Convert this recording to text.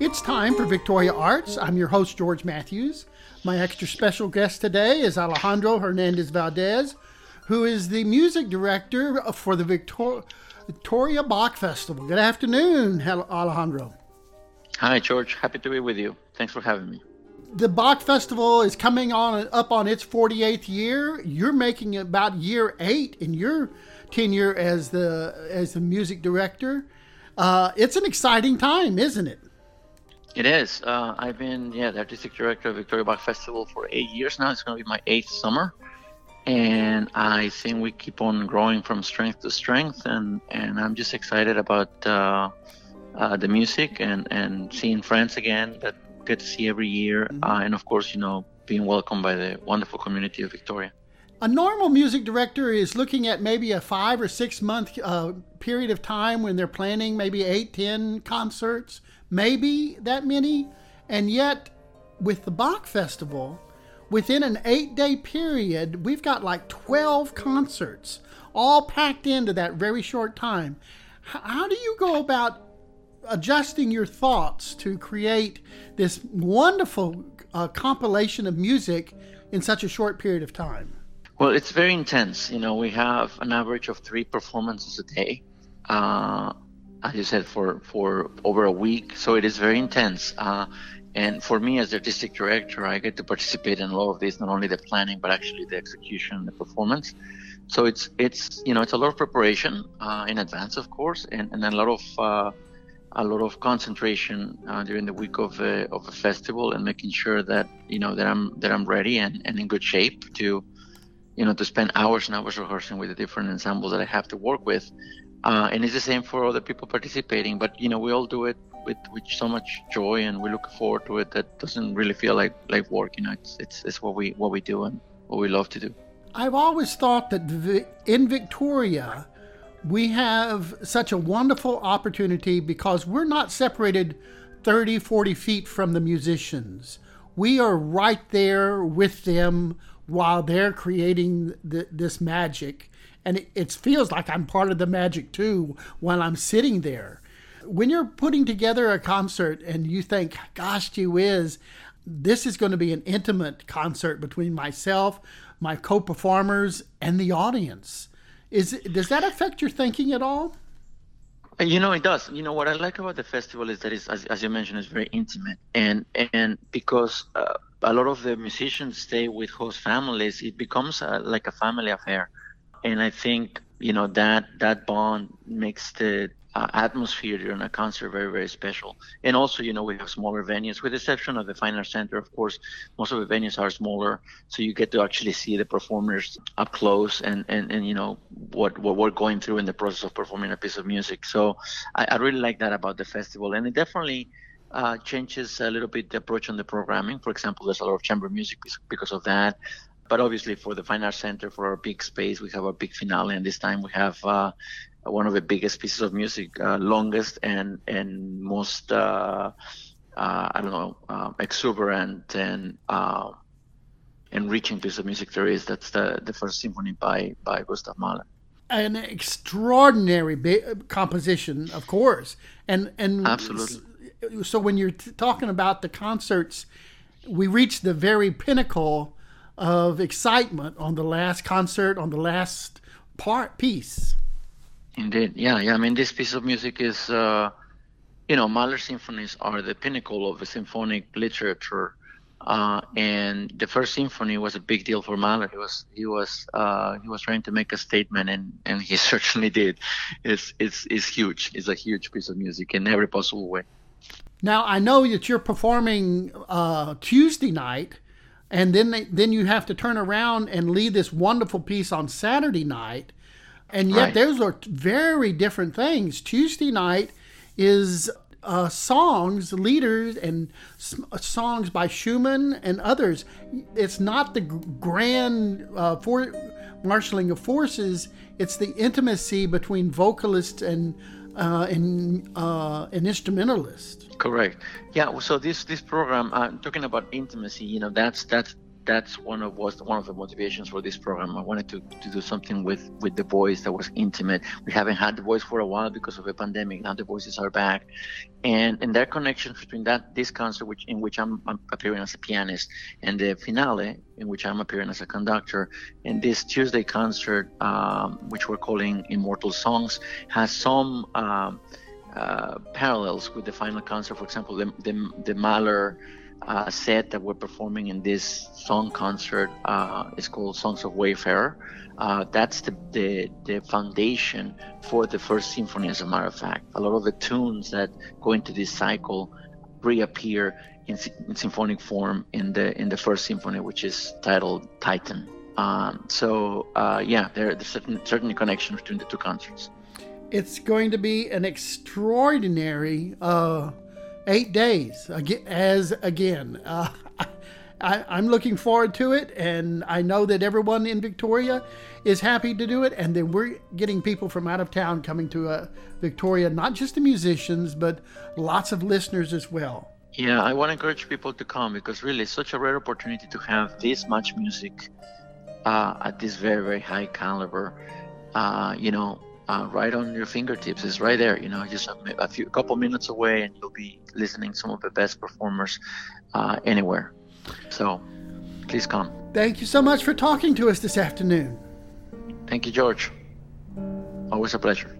It's time for Victoria Arts. I'm your host, George Matthews. My extra special guest today is Alejandro Hernandez Valdez, who is the music director for the Victor- Victoria Bach Festival. Good afternoon, Alejandro. Hi, George. Happy to be with you. Thanks for having me. The Bach Festival is coming on up on its 48th year. You're making about year eight in your tenure as the as the music director. Uh, it's an exciting time, isn't it? It is. Uh, I've been yeah the artistic director of Victoria Bach Festival for eight years now. It's going to be my eighth summer, and I think we keep on growing from strength to strength. And and I'm just excited about uh, uh, the music and and seeing friends again that get to see every year, mm-hmm. Uh, and of course you know being welcomed by the wonderful community of Victoria. A normal music director is looking at maybe a five or six month uh, period of time when they're planning maybe eight, ten concerts maybe that many. And yet, with the Bach Festival, within an eight day period, we've got like 12 concerts, all packed into that very short time. How do you go about adjusting your thoughts to create this wonderful uh, compilation of music in such a short period of time? Well, it's very intense. You know, we have an average of three performances a day. Uh, as you said, for, for over a week. So it is very intense. Uh, and for me, as the artistic director, I get to participate in a lot of this, not only the planning, but actually the execution, and the performance. So it's, it's you know, it's a lot of preparation uh, in advance, of course, and, and a lot of, uh, a lot of concentration uh, during the week of a, of a festival and making sure that, you know, that I'm, that I'm ready and, and in good shape to, you know, to spend hours and hours rehearsing with the different ensembles that I have to work with. Uh, and it's the same for other people participating. But you know, we all do it with with so much joy, and we look forward to it. That doesn't really feel like like work. You know, it's it's, it's what we what we do and what we love to do. I've always thought that in Victoria, we have such a wonderful opportunity because we're not separated 30, 40 feet from the musicians. We are right there with them while they're creating the, this magic and it, it feels like I'm part of the magic too while I'm sitting there. When you're putting together a concert and you think, gosh, gee whiz, this is going to be an intimate concert between myself, my co-performers, and the audience. Is does that affect your thinking at all? You know, it does. You know what I like about the festival is that it's, as, as you mentioned, it's very intimate, and and because uh, a lot of the musicians stay with host families, it becomes a, like a family affair and I think you know that that bond makes the uh, atmosphere during a concert very very special. And also, you know, we have smaller venues, with the exception of the Fine Arts Center, of course. Most of the venues are smaller, so you get to actually see the performers up close and and, and you know what what we're going through in the process of performing a piece of music. So I, I really like that about the festival, and it definitely. Uh, changes a little bit the approach on the programming. For example, there's a lot of chamber music because of that but obviously for the Fine Arts Center, for our big space, we have our big finale, and this time we have uh, one of the biggest pieces of music, uh, longest and and most uh, uh I don't know um, exuberant and uh, enriching piece of music there is. That's the the first symphony by by Gustav Mahler. An extraordinary ba- composition, of course, and and absolutely. So when you're t- talking about the concerts, we reach the very pinnacle of excitement on the last concert, on the last part piece. Indeed, yeah, yeah. I mean, this piece of music is, uh, you know, Mahler symphonies are the pinnacle of the symphonic literature. Uh, and the first symphony was a big deal for Mahler. He was he was uh, he was trying to make a statement, and, and he certainly did. It's it's it's huge. It's a huge piece of music in every possible way. Now I know that you're performing uh, Tuesday night and then they, then you have to turn around and lead this wonderful piece on Saturday night, and yet right. those are very different things. Tuesday night is uh, songs, leaders, and uh, songs by Schumann and others. It's not the grand uh, for marshaling of forces. It's the intimacy between vocalists and uh, and uh, an instrumentalist. Correct. Yeah. So this this program, uh, talking about intimacy, you know, that's that's that's one of was one of the motivations for this program. I wanted to, to do something with with the boys that was intimate. We haven't had the boys for a while because of the pandemic. Now the voices are back, and and that connection between that this concert, which in which I'm, I'm appearing as a pianist, and the finale in which I'm appearing as a conductor, and this Tuesday concert, um, which we're calling Immortal Songs, has some. Um, uh, parallels with the final concert. For example, the the, the Mahler uh, set that we're performing in this song concert uh, is called Songs of Wayfarer. Uh, that's the, the, the foundation for the first symphony, as a matter of fact. A lot of the tunes that go into this cycle reappear in, in symphonic form in the in the first symphony, which is titled Titan. Um, so uh, yeah, there, there's certain, certainly connection between the two concerts. It's going to be an extraordinary uh, eight days again, as again. Uh, I, am looking forward to it, and I know that everyone in Victoria is happy to do it. And then we're getting people from out of town coming to uh, Victoria, not just the musicians, but lots of listeners as well. Yeah, I want to encourage people to come because really it's such a rare opportunity to have this much music uh, at this very, very high caliber. Uh, you know, uh, right on your fingertips. It's right there, you know, just a, a few, a couple minutes away, and you'll be listening to some of the best performers uh, anywhere. So, please come. Thank you so much for talking to us this afternoon. Thank you, George. Always a pleasure.